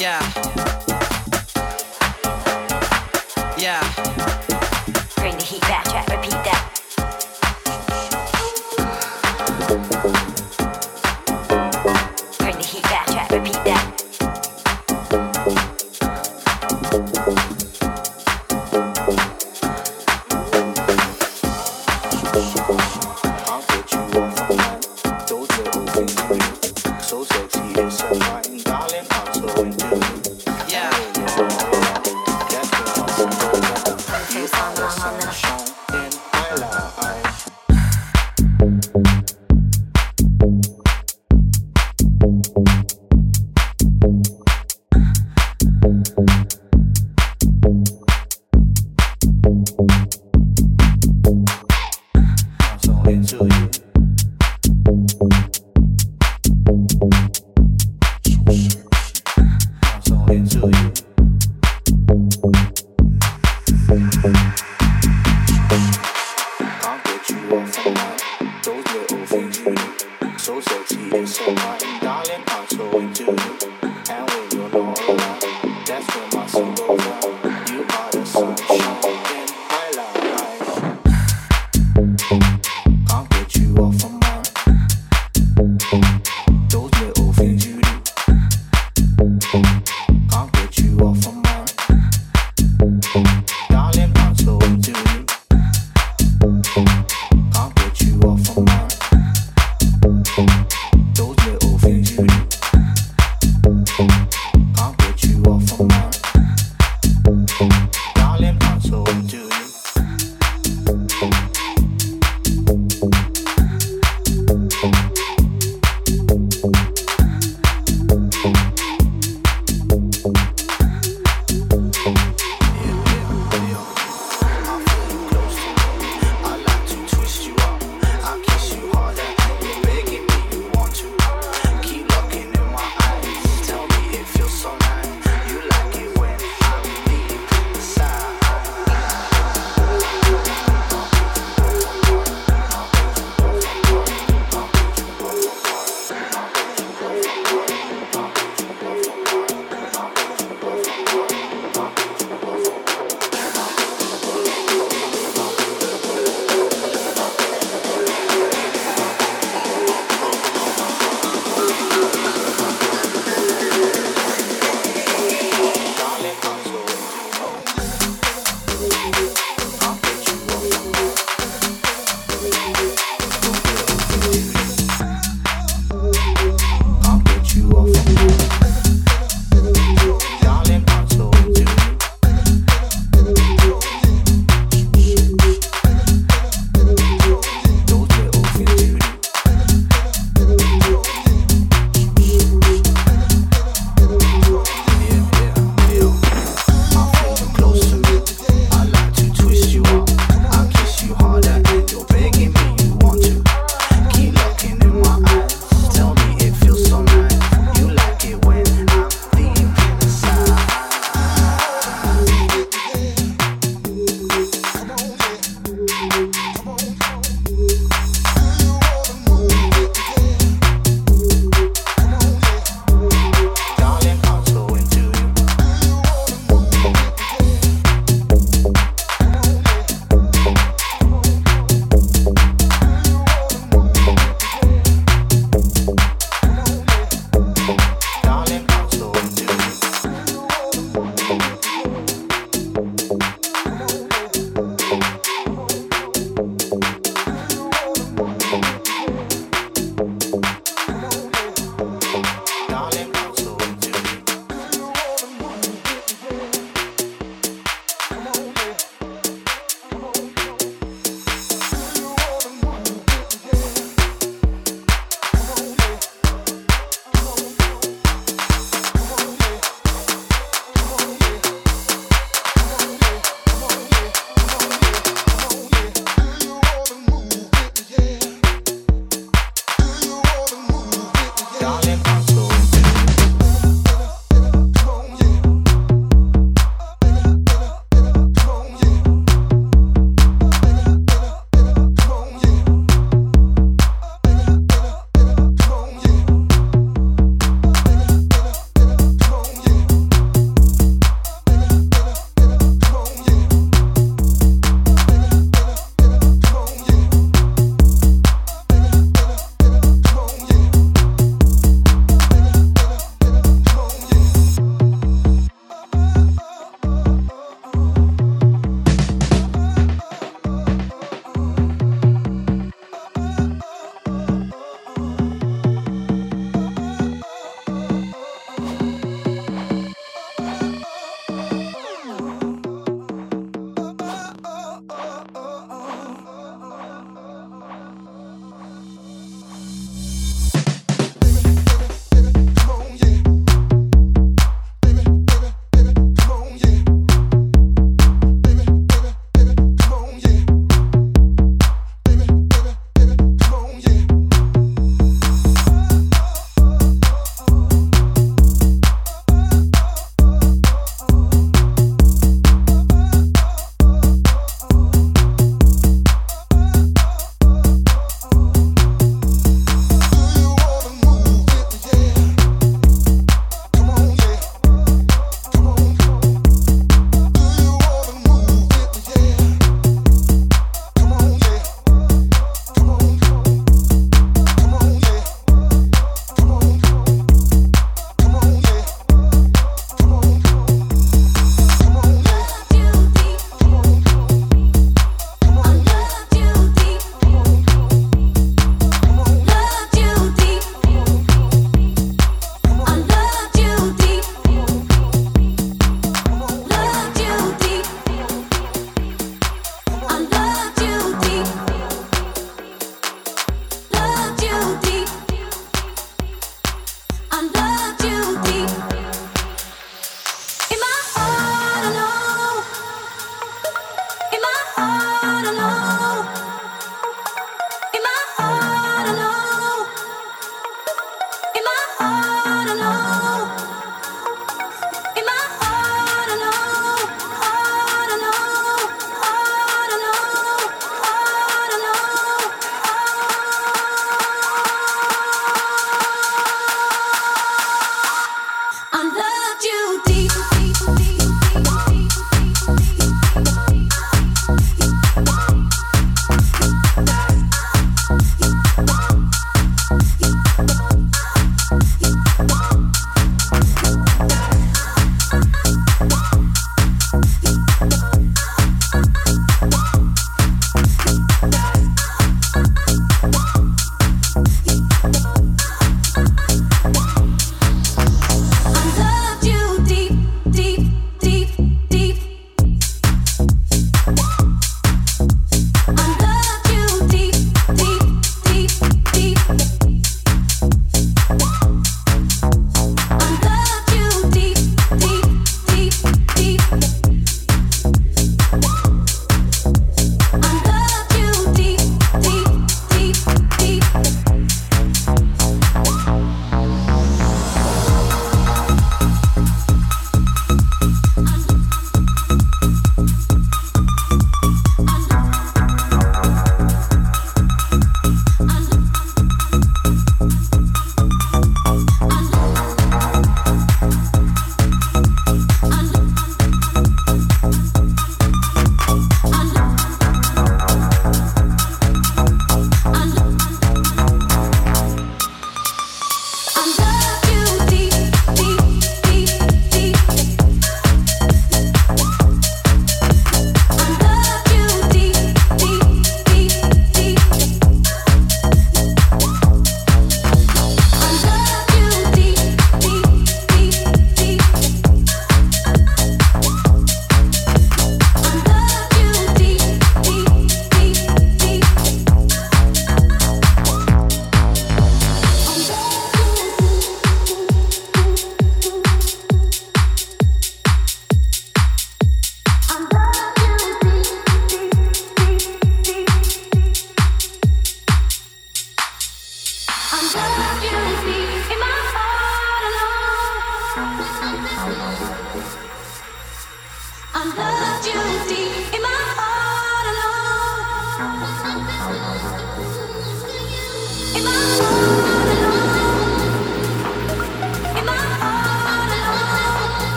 Yeah.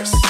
Myers.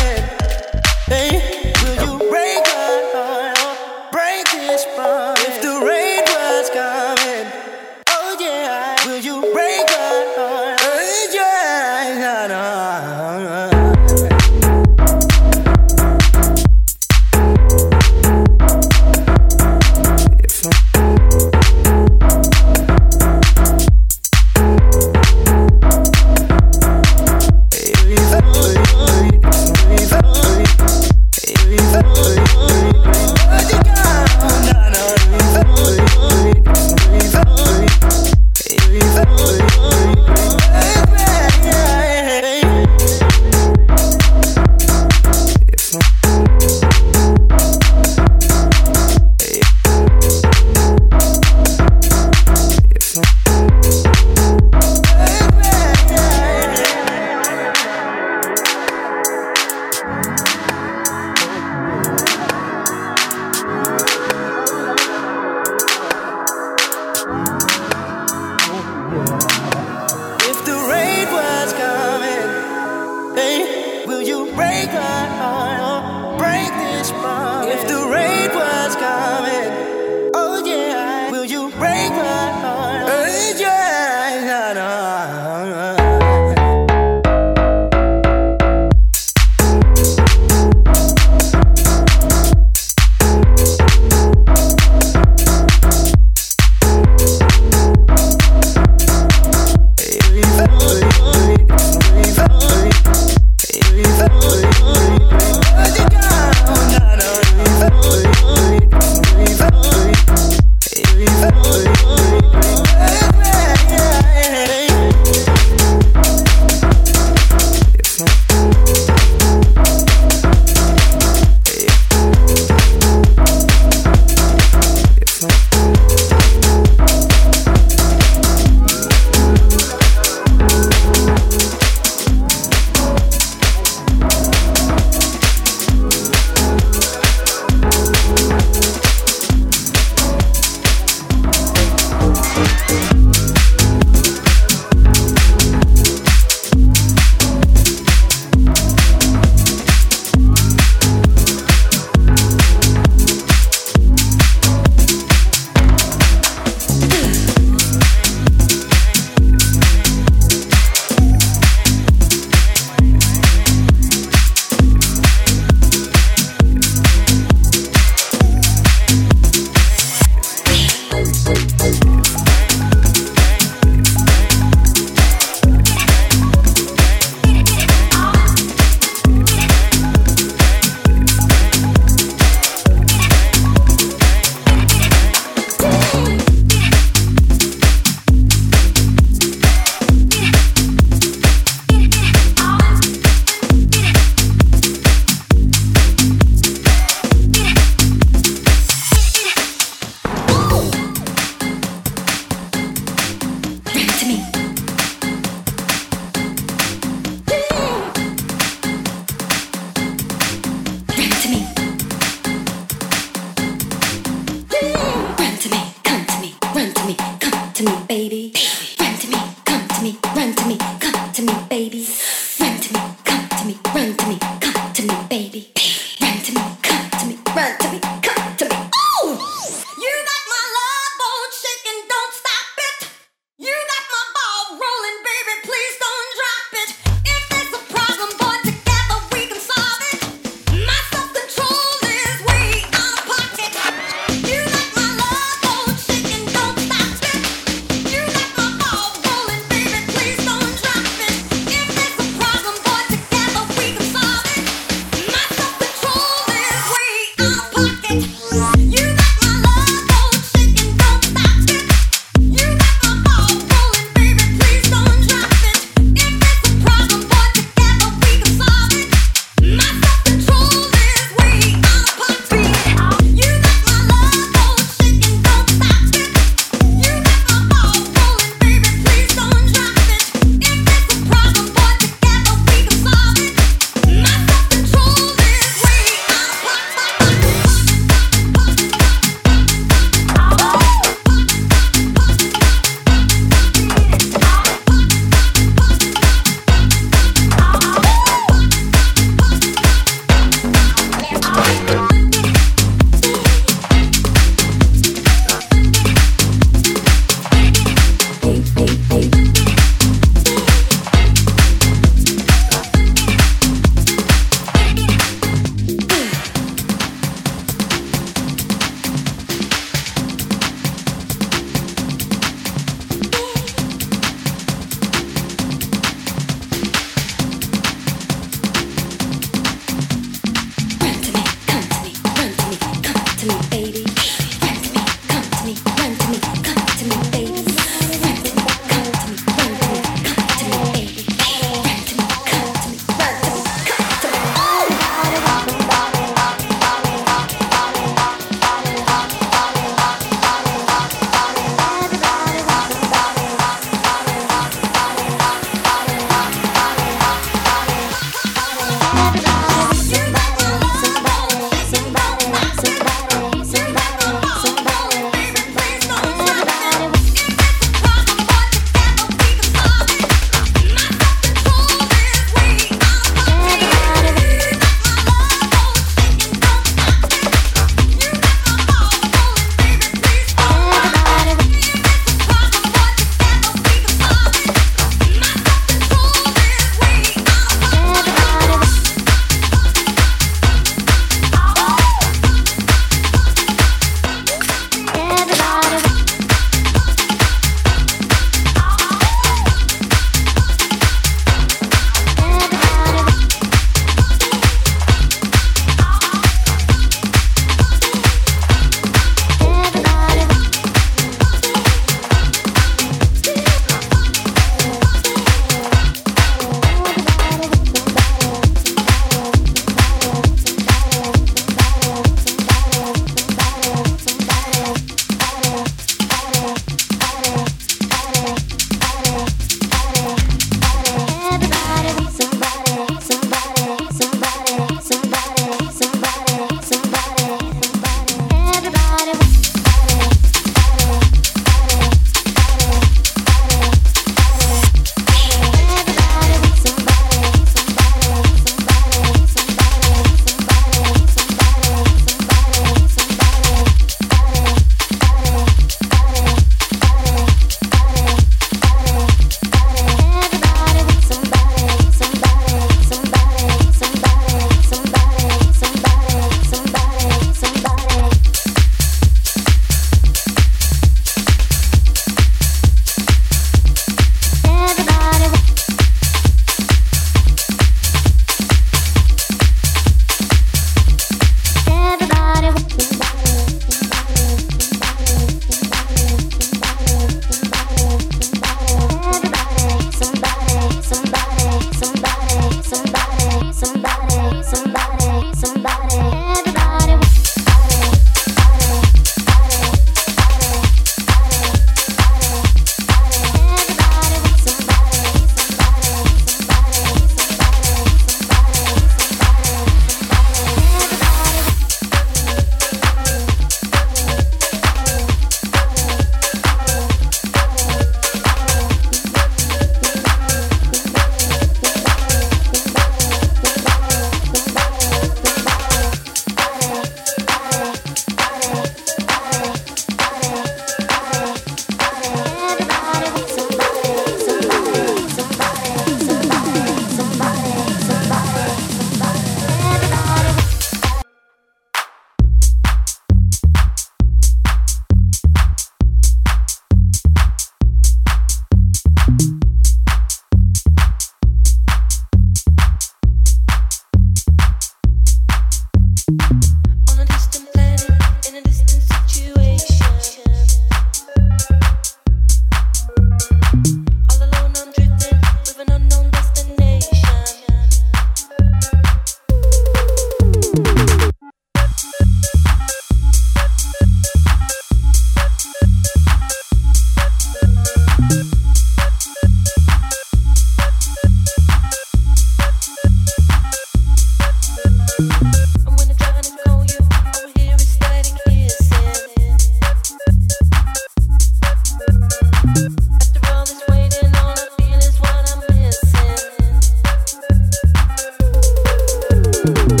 Ooh.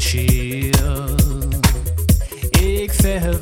Schiel. Ik verhef